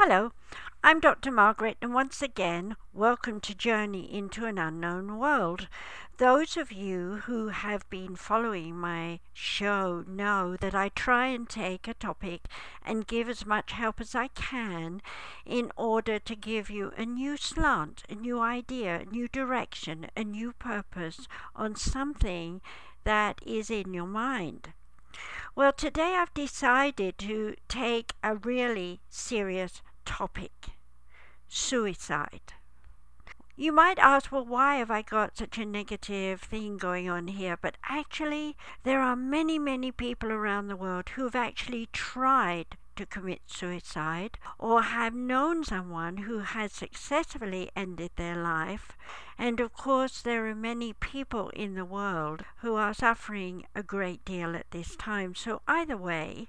Hello, I'm Dr. Margaret, and once again, welcome to Journey into an Unknown World. Those of you who have been following my show know that I try and take a topic and give as much help as I can in order to give you a new slant, a new idea, a new direction, a new purpose on something that is in your mind. Well, today I've decided to take a really serious topic suicide. You might ask, well, why have I got such a negative thing going on here? But actually, there are many, many people around the world who have actually tried to commit suicide or have known someone who has successfully ended their life. And of course, there are many people in the world who are suffering a great deal at this time. So, either way,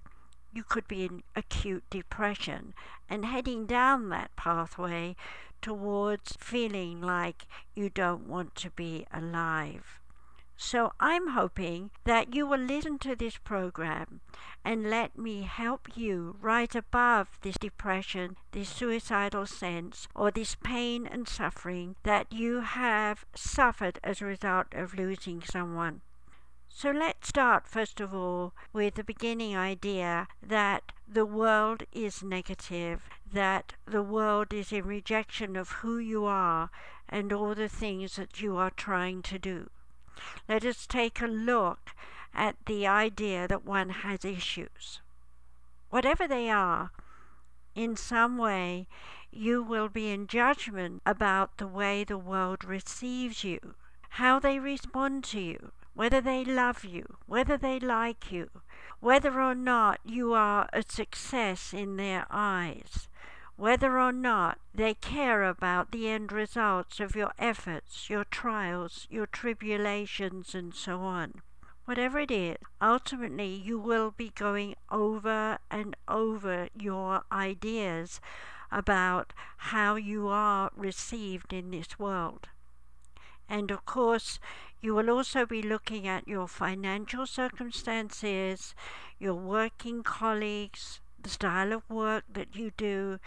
you could be in acute depression and heading down that pathway towards feeling like you don't want to be alive. So I'm hoping that you will listen to this program and let me help you rise above this depression, this suicidal sense, or this pain and suffering that you have suffered as a result of losing someone. So let's start first of all with the beginning idea that the world is negative, that the world is in rejection of who you are and all the things that you are trying to do. Let us take a look at the idea that one has issues. Whatever they are, in some way you will be in judgment about the way the world receives you, how they respond to you, whether they love you, whether they like you, whether or not you are a success in their eyes, whether or not they care about the end results of your efforts, your trials, your tribulations, and so on. Whatever it is, ultimately you will be going over and over your ideas about how you are received in this world. And of course, you will also be looking at your financial circumstances, your working colleagues, the style of work that you do,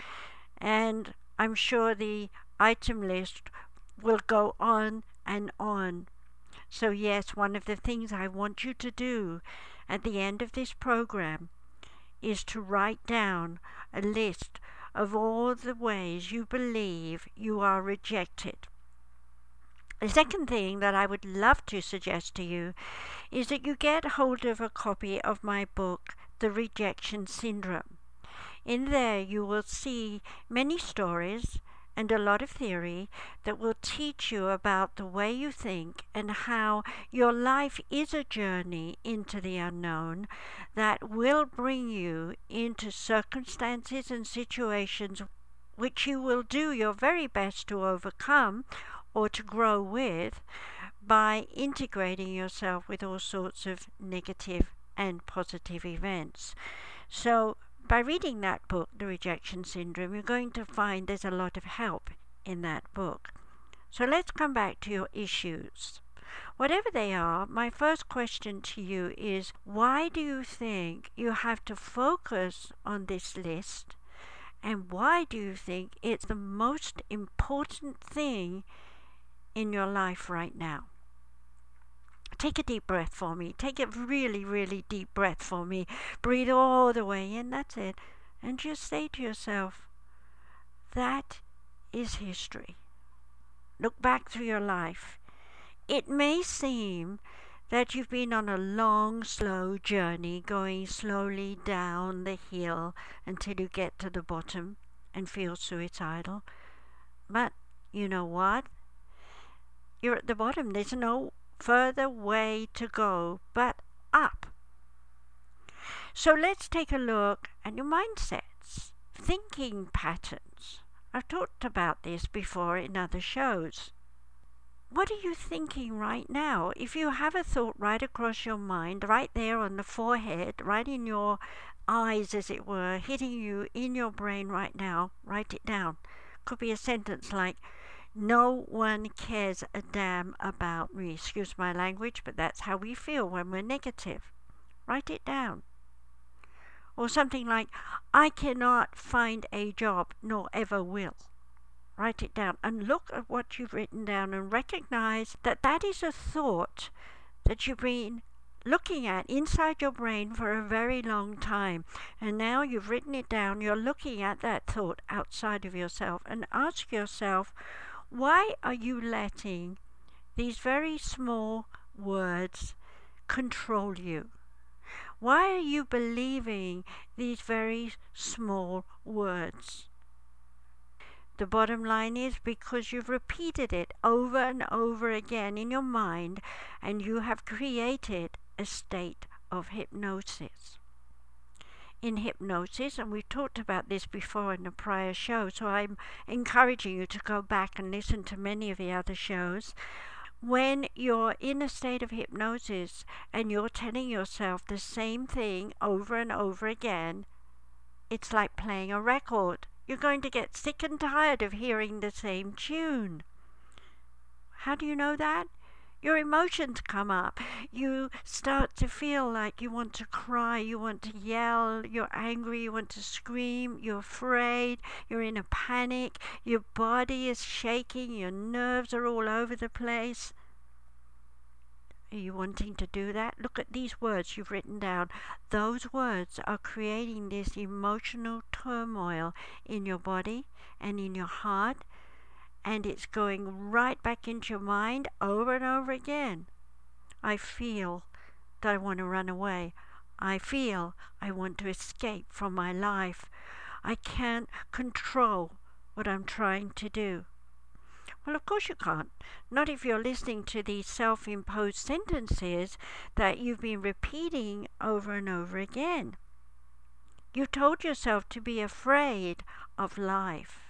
and I'm sure the item list will go on and on. So, yes, one of the things I want you to do at the end of this program is to write down a list of all the ways you believe you are rejected. The second thing that I would love to suggest to you is that you get hold of a copy of my book, The Rejection Syndrome. In there, you will see many stories and a lot of theory that will teach you about the way you think and how your life is a journey into the unknown that will bring you into circumstances and situations which you will do your very best to overcome or to grow with by integrating yourself with all sorts of negative and positive events. So, by reading that book, The Rejection Syndrome, you're going to find there's a lot of help in that book. So, let's come back to your issues. Whatever they are, my first question to you is why do you think you have to focus on this list? And why do you think it's the most important thing in your life right now. Take a deep breath for me. Take a really, really deep breath for me. Breathe all the way in. That's it. And just say to yourself, that is history. Look back through your life. It may seem that you've been on a long, slow journey going slowly down the hill until you get to the bottom and feel suicidal. But you know what? You're at the bottom. There's no further way to go but up. So let's take a look at your mindsets, thinking patterns. I've talked about this before in other shows. What are you thinking right now? If you have a thought right across your mind, right there on the forehead, right in your eyes, as it were, hitting you in your brain right now, write it down. Could be a sentence like, no one cares a damn about me. Excuse my language, but that's how we feel when we're negative. Write it down. Or something like, I cannot find a job nor ever will. Write it down and look at what you've written down and recognize that that is a thought that you've been looking at inside your brain for a very long time. And now you've written it down, you're looking at that thought outside of yourself and ask yourself, why are you letting these very small words control you? Why are you believing these very small words? The bottom line is because you've repeated it over and over again in your mind and you have created a state of hypnosis. In hypnosis, and we've talked about this before in a prior show, so I'm encouraging you to go back and listen to many of the other shows. When you're in a state of hypnosis and you're telling yourself the same thing over and over again, it's like playing a record. You're going to get sick and tired of hearing the same tune. How do you know that? Your emotions come up. You start to feel like you want to cry, you want to yell, you're angry, you want to scream, you're afraid, you're in a panic, your body is shaking, your nerves are all over the place. Are you wanting to do that? Look at these words you've written down. Those words are creating this emotional turmoil in your body and in your heart, and it's going right back into your mind over and over again. I feel that I want to run away. I feel I want to escape from my life. I can't control what I'm trying to do. Well, of course you can't. Not if you're listening to these self imposed sentences that you've been repeating over and over again. You told yourself to be afraid of life.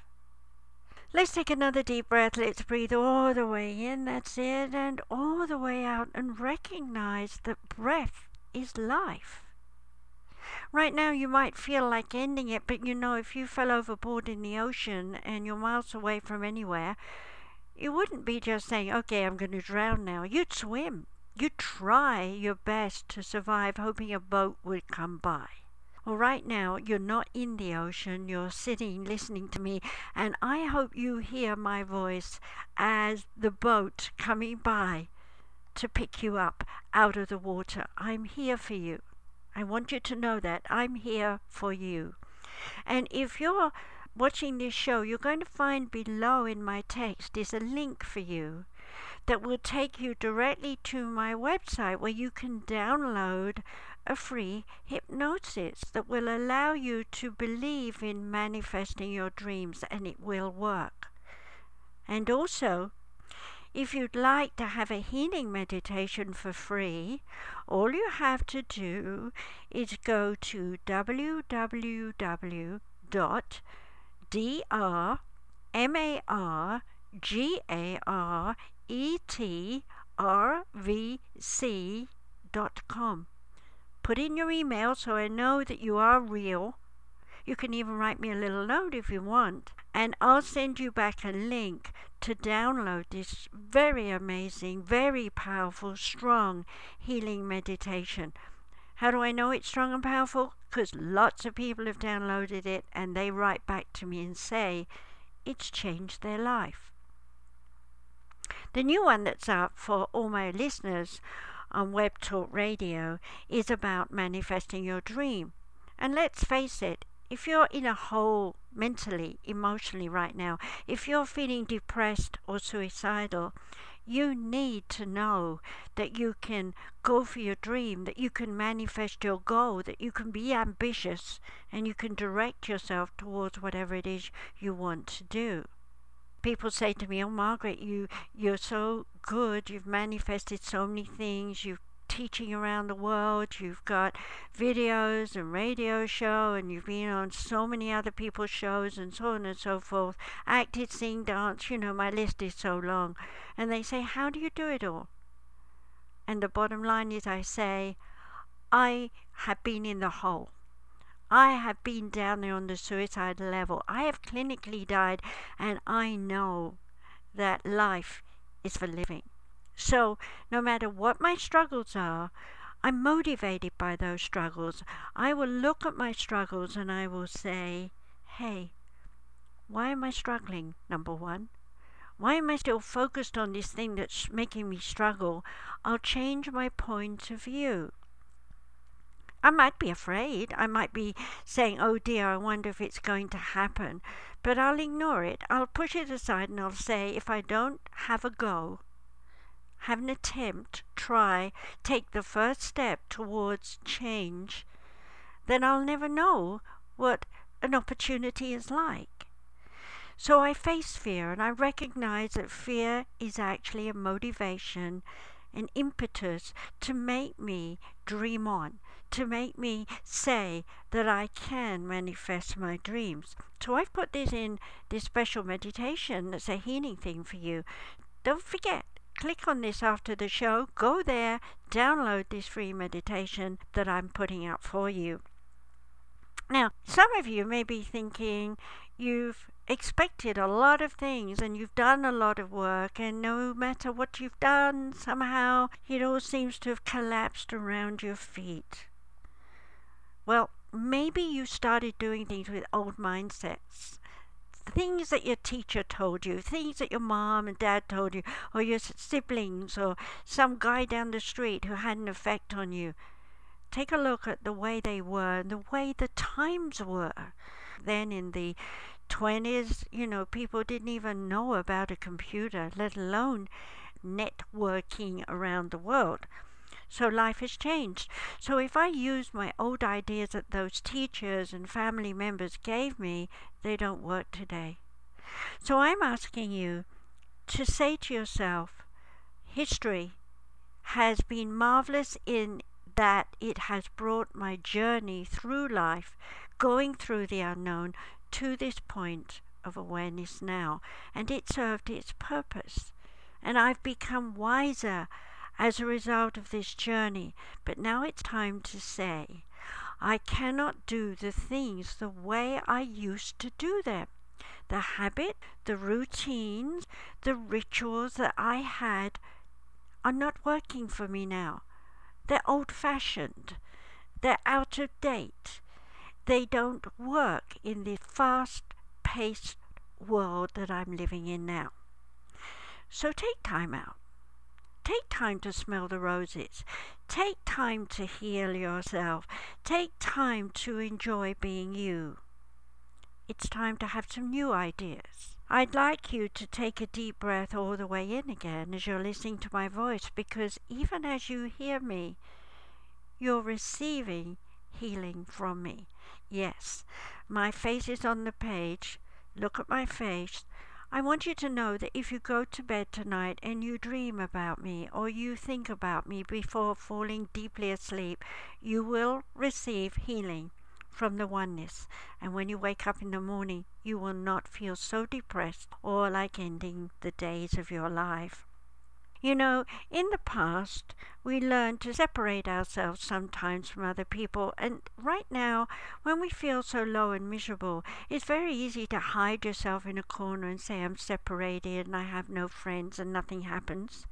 Let's take another deep breath. Let's breathe all the way in. That's it. And all the way out and recognize that breath is life. Right now, you might feel like ending it, but you know, if you fell overboard in the ocean and you're miles away from anywhere, you wouldn't be just saying, okay, I'm going to drown now. You'd swim. You'd try your best to survive, hoping a boat would come by. Well, right now, you're not in the ocean, you're sitting listening to me, and I hope you hear my voice as the boat coming by to pick you up out of the water. I'm here for you. I want you to know that I'm here for you. And if you're watching this show, you're going to find below in my text is a link for you that will take you directly to my website where you can download a free hypnosis that will allow you to believe in manifesting your dreams and it will work. And also, if you'd like to have a healing meditation for free, all you have to do is go to www Put in your email so I know that you are real. You can even write me a little note if you want, and I'll send you back a link to download this very amazing, very powerful, strong healing meditation. How do I know it's strong and powerful? Because lots of people have downloaded it and they write back to me and say it's changed their life. The new one that's up for all my listeners on Web Talk Radio is about manifesting your dream. And let's face it, if you're in a hole mentally, emotionally right now, if you're feeling depressed or suicidal, you need to know that you can go for your dream, that you can manifest your goal, that you can be ambitious and you can direct yourself towards whatever it is you want to do. People say to me, "Oh, Margaret, you you're so good. You've manifested so many things. You've teaching around the world. You've got videos and radio show, and you've been on so many other people's shows and so on and so forth. Acted, sing, dance. You know, my list is so long. And they say, How do you do it all? And the bottom line is, I say, I have been in the hole. I have been down there on the suicide level. I have clinically died, and I know that life is for living. So, no matter what my struggles are, I'm motivated by those struggles. I will look at my struggles and I will say, hey, why am I struggling? Number one. Why am I still focused on this thing that's making me struggle? I'll change my point of view. I might be afraid. I might be saying, oh dear, I wonder if it's going to happen. But I'll ignore it. I'll push it aside and I'll say, if I don't have a go, have an attempt, try, take the first step towards change, then I'll never know what an opportunity is like. So I face fear and I recognize that fear is actually a motivation, an impetus to make me dream on, to make me say that I can manifest my dreams. So I've put this in this special meditation that's a healing thing for you. Don't forget, click on this after the show, go there, download this free meditation that I'm putting out for you. Now, some of you may be thinking you've expected a lot of things and you've done a lot of work, and no matter what you've done, somehow it all seems to have collapsed around your feet. Well, maybe you started doing things with old mindsets. Things that your teacher told you, things that your mom and dad told you, or your siblings, or some guy down the street who had an effect on you. Take a look at the way they were and the way the times were. Then in the 20s, you know, people didn't even know about a computer, let alone networking around the world. So life has changed. So if I use my old ideas that those teachers and family members gave me, they don't work today. So I'm asking you to say to yourself, history has been marvelous in that it has brought my journey through life, going through the unknown, to this point of awareness now. And it served its purpose. And I've become wiser as a result of this journey. But now it's time to say, I cannot do the things the way I used to do them. The habit, the routines, the rituals that I had are not working for me now. They're old fashioned. They're out of date. They don't work in the fast paced world that I'm living in now. So take time out. Take time to smell the roses. Take time to heal yourself. Take time to enjoy being you. It's time to have some new ideas. I'd like you to take a deep breath all the way in again as you're listening to my voice because even as you hear me, you're receiving healing from me. Yes, my face is on the page. Look at my face. I want you to know that if you go to bed tonight and you dream about me or you think about me before falling deeply asleep, you will receive healing from the oneness. And when you wake up in the morning, you will not feel so depressed or like ending the days of your life. You know, in the past, we learned to separate ourselves sometimes from other people, and right now, when we feel so low and miserable, it's very easy to hide yourself in a corner and say, I'm separated and I have no friends and nothing happens.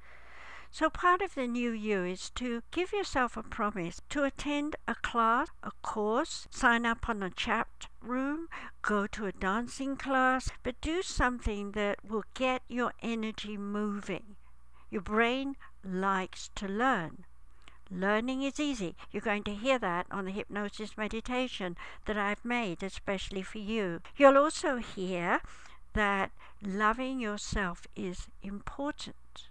So, part of the new you is to give yourself a promise to attend a class, a course, sign up on a chat room, go to a dancing class, but do something that will get your energy moving. Your brain likes to learn. Learning is easy. You're going to hear that on the hypnosis meditation that I've made especially for you. You'll also hear that loving yourself is important.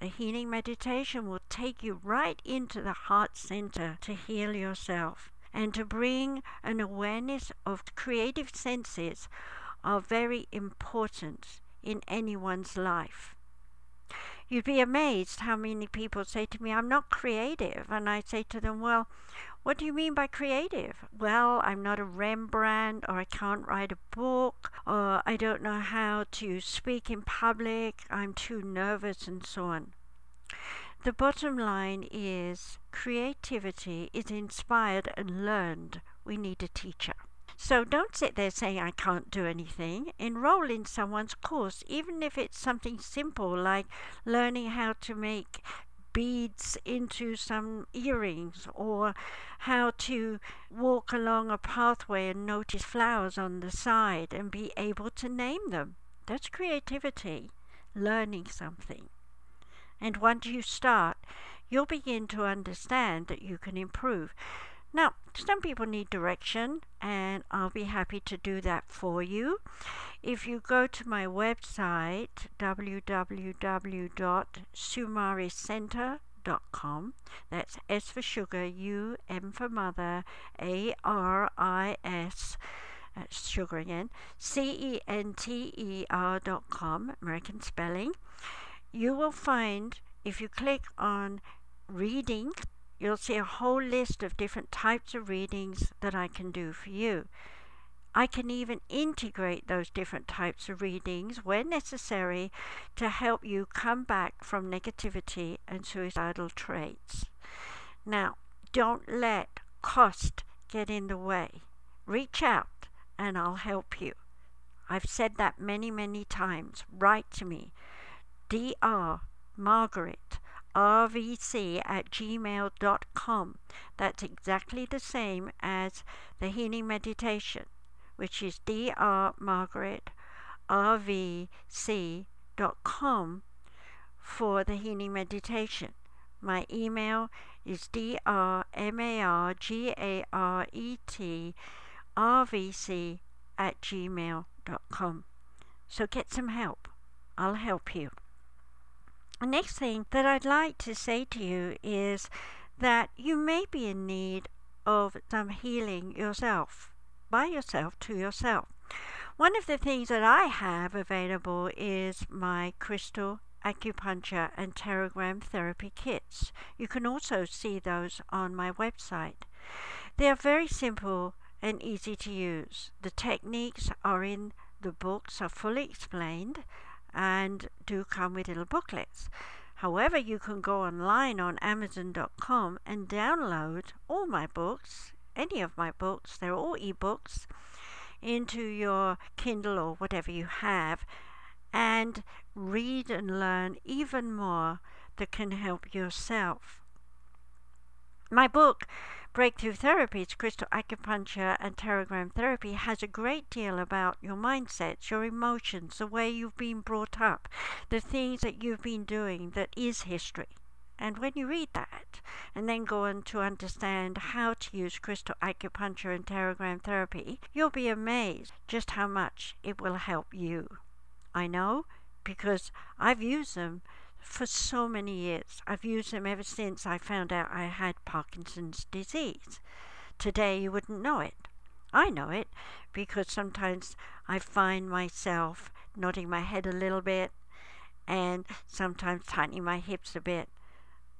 The healing meditation will take you right into the heart center to heal yourself and to bring an awareness of creative senses are very important in anyone's life. You'd be amazed how many people say to me, I'm not creative. And I say to them, Well, what do you mean by creative? Well, I'm not a Rembrandt, or I can't write a book, or I don't know how to speak in public, I'm too nervous, and so on. The bottom line is creativity is inspired and learned. We need a teacher. So don't sit there saying, I can't do anything. Enroll in someone's course, even if it's something simple like learning how to make beads into some earrings or how to walk along a pathway and notice flowers on the side and be able to name them. That's creativity, learning something. And once you start, you'll begin to understand that you can improve. Now, some people need direction, and I'll be happy to do that for you. If you go to my website, www.sumariscenter.com, that's S for sugar, U, M for mother, A, R, I, S, that's sugar again, C E N T E R dot com, American spelling. You will find, if you click on reading, you'll see a whole list of different types of readings that I can do for you. I can even integrate those different types of readings where necessary to help you come back from negativity and suicidal traits. Now, don't let cost get in the way. Reach out and I'll help you. I've said that many, many times. Write to me. Dr. Margaret rvc at gmail.com. That's exactly the same as the healing meditation, which is dr margaret rvc.com for the healing meditation. My email is drmargaret at gmail.com. So get some help. I'll help you. Next thing that I'd like to say to you is that you may be in need of some healing yourself, by yourself, to yourself. One of the things that I have available is my crystal acupuncture and pterogram therapy kits. You can also see those on my website. They are very simple and easy to use. The techniques are in the books are fully explained and do come with little booklets. However, you can go online on Amazon.com and download all my books, any of my books, they're all ebooks, into your Kindle or whatever you have, and read and learn even more that can help yourself. My book Breakthrough Therapies, Crystal Acupuncture, and Pterogram Therapy has a great deal about your mindsets, your emotions, the way you've been brought up, the things that you've been doing that is history. And when you read that and then go on to understand how to use crystal acupuncture and pterogram therapy, you'll be amazed just how much it will help you. I know because I've used them for so many years. I've used them ever since I found out I had Parkinson's disease. Today you wouldn't know it. I know it because sometimes I find myself nodding my head a little bit and sometimes tightening my hips a bit.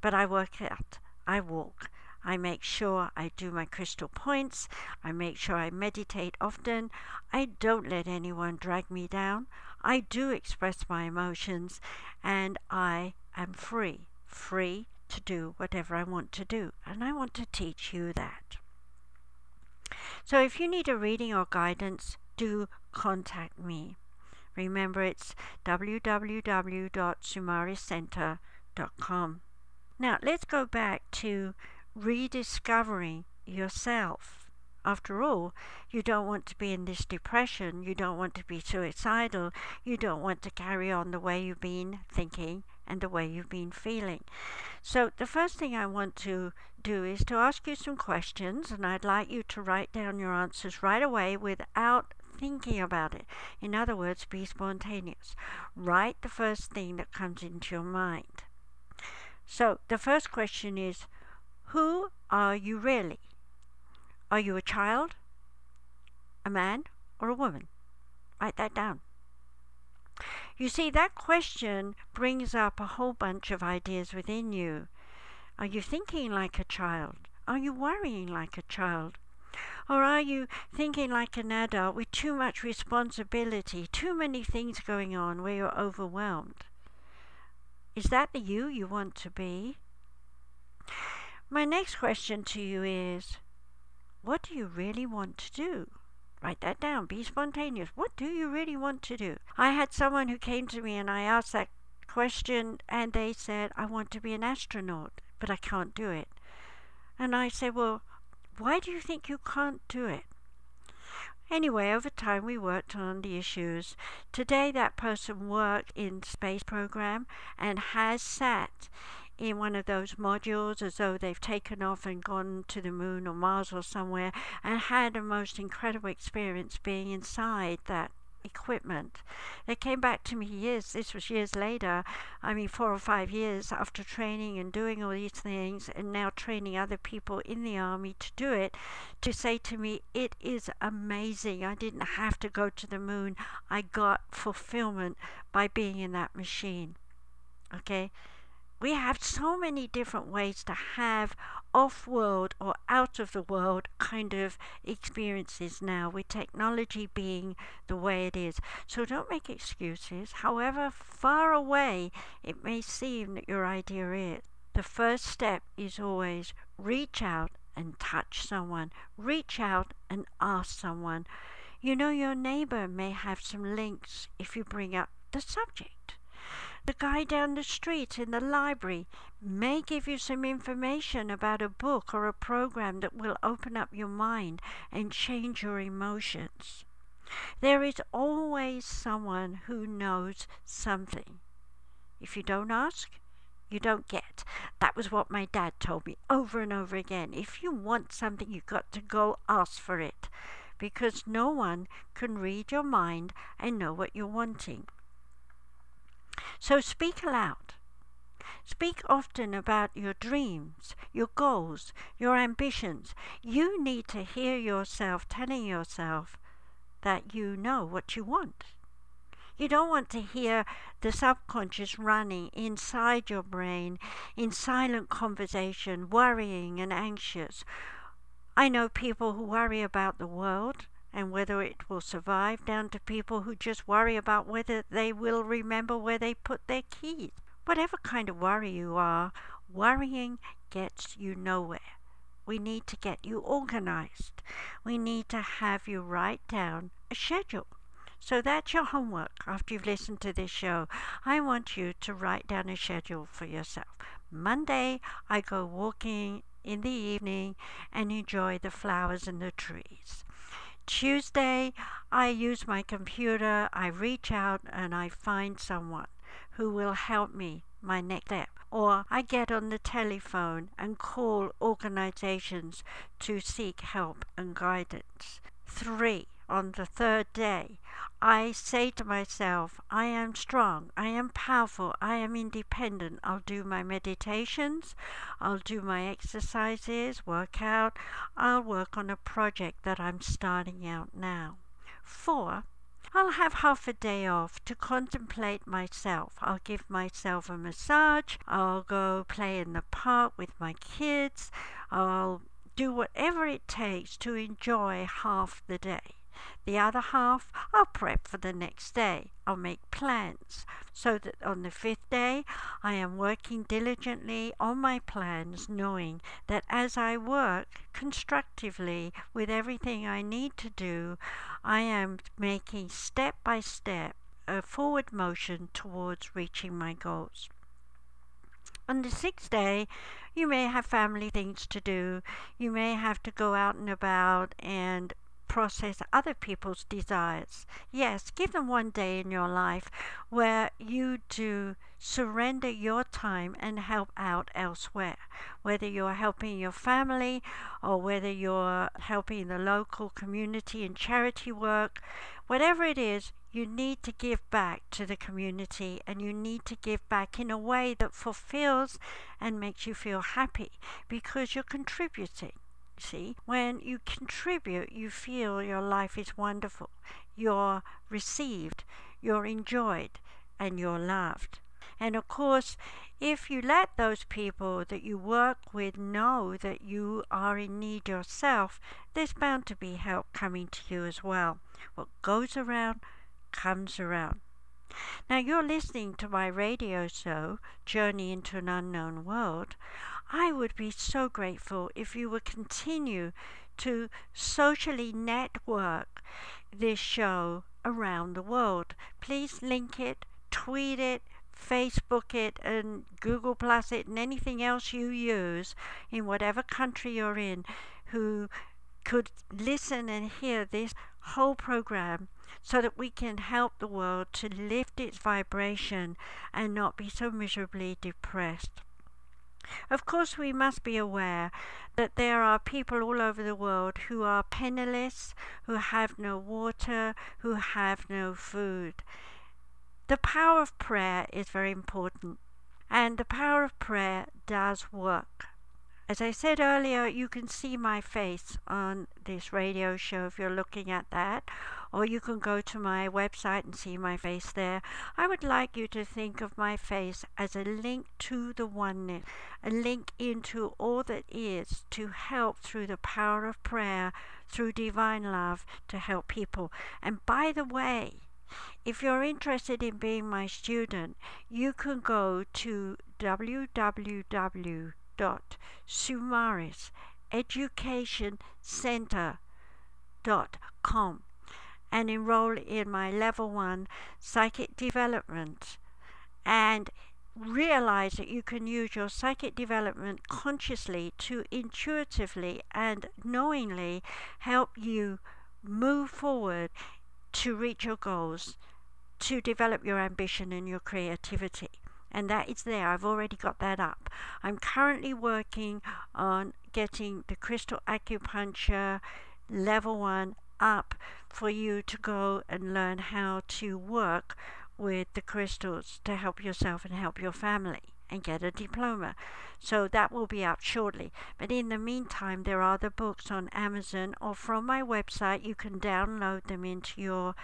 But I work out, I walk, I make sure I do my crystal points. I make sure I meditate often. I don't let anyone drag me down. I do express my emotions and I am free, free to do whatever I want to do. And I want to teach you that. So if you need a reading or guidance, do contact me. Remember, it's www.sumariscenter.com. Now, let's go back to rediscovering yourself. After all, you don't want to be in this depression, you don't want to be suicidal, you don't want to carry on the way you've been thinking and the way you've been feeling. So, the first thing I want to do is to ask you some questions, and I'd like you to write down your answers right away without thinking about it. In other words, be spontaneous. Write the first thing that comes into your mind. So, the first question is who are you really? Are you a child, a man, or a woman? Write that down. You see, that question brings up a whole bunch of ideas within you. Are you thinking like a child? Are you worrying like a child? Or are you thinking like an adult with too much responsibility, too many things going on where you're overwhelmed? Is that the you you want to be? My next question to you is what do you really want to do? Write that down. Be spontaneous. What do you really want to do? I had someone who came to me and I asked that question and they said, I want to be an astronaut, but I can't do it. And I said, Well, why do you think you can't do it? Anyway, over time we worked on the issues. Today that person worked in space program and has sat in one of those modules as though they've taken off and gone to the moon or Mars or somewhere and had a most incredible experience being inside that equipment. They came back to me years, this was years later, I mean, four or five years after training and doing all these things, and now training other people in the army to do it, to say to me, It is amazing. I didn't have to go to the moon. I got fulfillment by being in that machine. Okay? We have so many different ways to have off world or out of the world kind of experiences now, with technology being the way it is. So don't make excuses, however far away it may seem that your idea is. The first step is always reach out and touch someone, reach out and ask someone. You know, your neighbor may have some links if you bring up the subject. The guy down the street in the library may give you some information about a book or a program that will open up your mind and change your emotions. There is always someone who knows something. If you don't ask, you don't get. That was what my dad told me over and over again. If you want something, you've got to go ask for it because no one can read your mind and know what you're wanting. So speak aloud. Speak often about your dreams, your goals, your ambitions. You need to hear yourself telling yourself that you know what you want. You don't want to hear the subconscious running inside your brain in silent conversation, worrying and anxious. I know people who worry about the world and whether it will survive, down to people who just worry about whether they will remember where they put their keys. Whatever kind of worry you are, worrying gets you nowhere. We need to get you organized. We need to have you write down a schedule. So that's your homework after you've listened to this show. I want you to write down a schedule for yourself. Monday, I go walking in the evening and enjoy the flowers and the trees. Tuesday, I use my computer, I reach out and I find someone who will help me my next step. Or I get on the telephone and call organizations to seek help and guidance. Three, on the third day, I say to myself, I am strong, I am powerful, I am independent. I'll do my meditations, I'll do my exercises, work out, I'll work on a project that I'm starting out now. Four, I'll have half a day off to contemplate myself. I'll give myself a massage. I'll go play in the park with my kids. I'll do whatever it takes to enjoy half the day. The other half I'll prep for the next day. I'll make plans so that on the fifth day I am working diligently on my plans, knowing that as I work constructively with everything I need to do, I am making step by step a forward motion towards reaching my goals. On the sixth day, you may have family things to do. You may have to go out and about and process other people's desires. Yes, give them one day in your life where you do surrender your time and help out elsewhere. Whether you're helping your family or whether you're helping the local community in charity work, whatever it is, you need to give back to the community and you need to give back in a way that fulfills and makes you feel happy because you're contributing when you contribute, you feel your life is wonderful, you're received, you're enjoyed, and you're loved. And of course, if you let those people that you work with know that you are in need yourself, there's bound to be help coming to you as well. What goes around comes around. Now, you're listening to my radio show, Journey into an Unknown World. I would be so grateful if you would continue to socially network this show around the world. Please link it, tweet it, Facebook it and Google Plus it and anything else you use in whatever country you're in who could listen and hear this whole program so that we can help the world to lift its vibration and not be so miserably depressed. Of course, we must be aware that there are people all over the world who are penniless, who have no water, who have no food. The power of prayer is very important, and the power of prayer does work. As I said earlier, you can see my face on this radio show if you're looking at that, or you can go to my website and see my face there. I would like you to think of my face as a link to the oneness, a link into all that is to help through the power of prayer, through divine love to help people. And by the way, if you're interested in being my student, you can go to www.sumariseducationcenter.com and enroll in my level 1 psychic development and realize that you can use your psychic development consciously to intuitively and knowingly help you move forward to reach your goals, to develop your ambition and your creativity. And that is there. I've already got that up. I'm currently working on getting the crystal acupuncture level one up for you to go and learn how to work with the crystals to help yourself and help your family and get a diploma. So that will be up shortly. But in the meantime, there are the books on Amazon or from my website. You can download them into your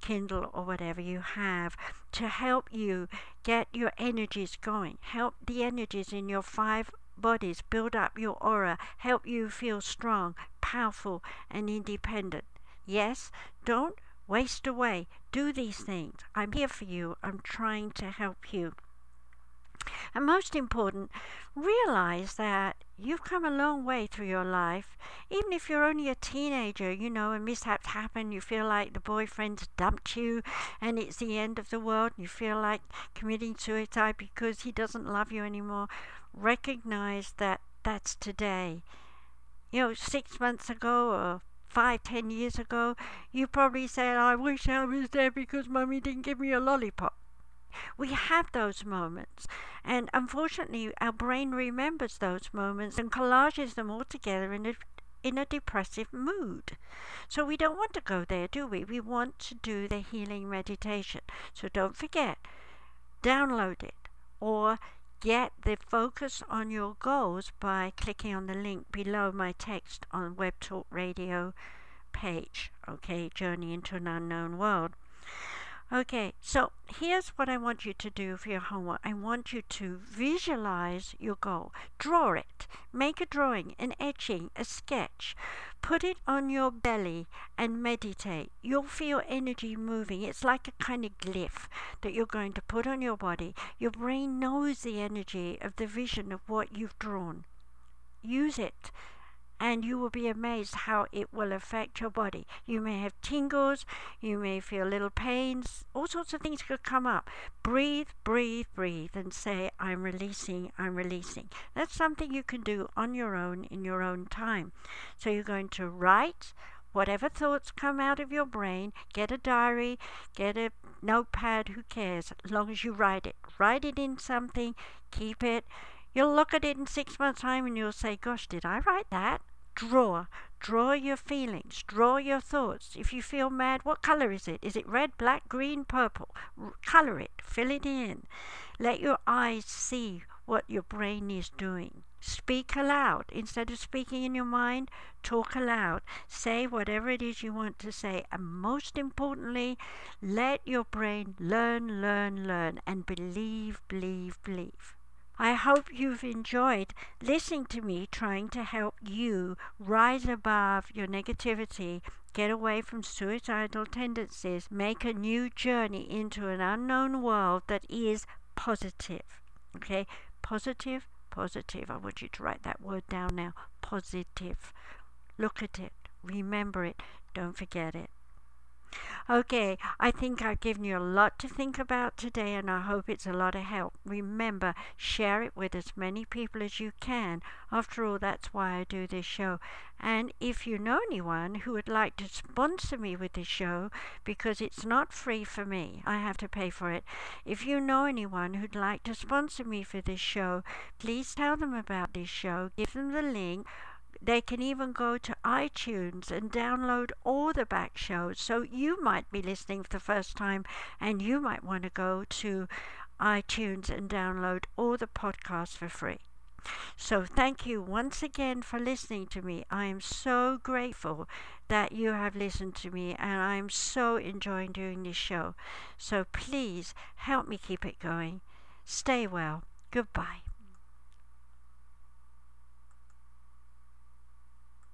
Kindle or whatever you have to help you get your energies going. Help the energies in your five bodies build up your aura, help you feel strong, powerful, and independent. Yes, don't waste away. Do these things. I'm here for you. I'm trying to help you. And most important, realize that you've come a long way through your life. Even if you're only a teenager, you know, and mishaps happen, you feel like the boyfriend's dumped you and it's the end of the world, you feel like committing suicide because he doesn't love you anymore. Recognize that that's today. You know, six months ago or five, ten years ago, you probably said, I wish I was there because mommy didn't give me a lollipop. We have those moments, and unfortunately, our brain remembers those moments and collages them all together in a in a depressive mood. So we don't want to go there, do we? We want to do the healing meditation. So don't forget, download it or get the focus on your goals by clicking on the link below my text on Web Talk Radio page. Okay, Journey into an Unknown World. Okay, so here's what I want you to do for your homework. I want you to visualize your goal. Draw it. Make a drawing, an etching, a sketch. Put it on your belly and meditate. You'll feel energy moving. It's like a kind of glyph that you're going to put on your body. Your brain knows the energy of the vision of what you've drawn. Use it and you will be amazed how it will affect your body. You may have tingles, you may feel little pains, all sorts of things could come up. Breathe, breathe, breathe, and say, I'm releasing, I'm releasing. That's something you can do on your own in your own time. So you're going to write whatever thoughts come out of your brain, get a diary, get a notepad, who cares, as long as you write it. Write it in something, keep it. You'll look at it in six months' time and you'll say, Gosh, did I write that? Draw. Draw your feelings. Draw your thoughts. If you feel mad, what color is it? Is it red, black, green, purple? R- color it. Fill it in. Let your eyes see what your brain is doing. Speak aloud. Instead of speaking in your mind, talk aloud. Say whatever it is you want to say. And most importantly, let your brain learn, learn, learn, and believe, believe, believe. I hope you've enjoyed listening to me trying to help you rise above your negativity, get away from suicidal tendencies, make a new journey into an unknown world that is positive. Okay? Positive, positive. I want you to write that word down now. Positive. Look at it. Remember it. Don't forget it. Okay, I think I've given you a lot to think about today, and I hope it's a lot of help. Remember, share it with as many people as you can. After all, that's why I do this show. And if you know anyone who would like to sponsor me with this show, because it's not free for me, I have to pay for it. If you know anyone who'd like to sponsor me for this show, please tell them about this show. Give them the link they can even go to iTunes and download all the back shows. So you might be listening for the first time and you might want to go to iTunes and download all the podcasts for free. So thank you once again for listening to me. I am so grateful that you have listened to me and I am so enjoying doing this show. So please help me keep it going. Stay well. Goodbye.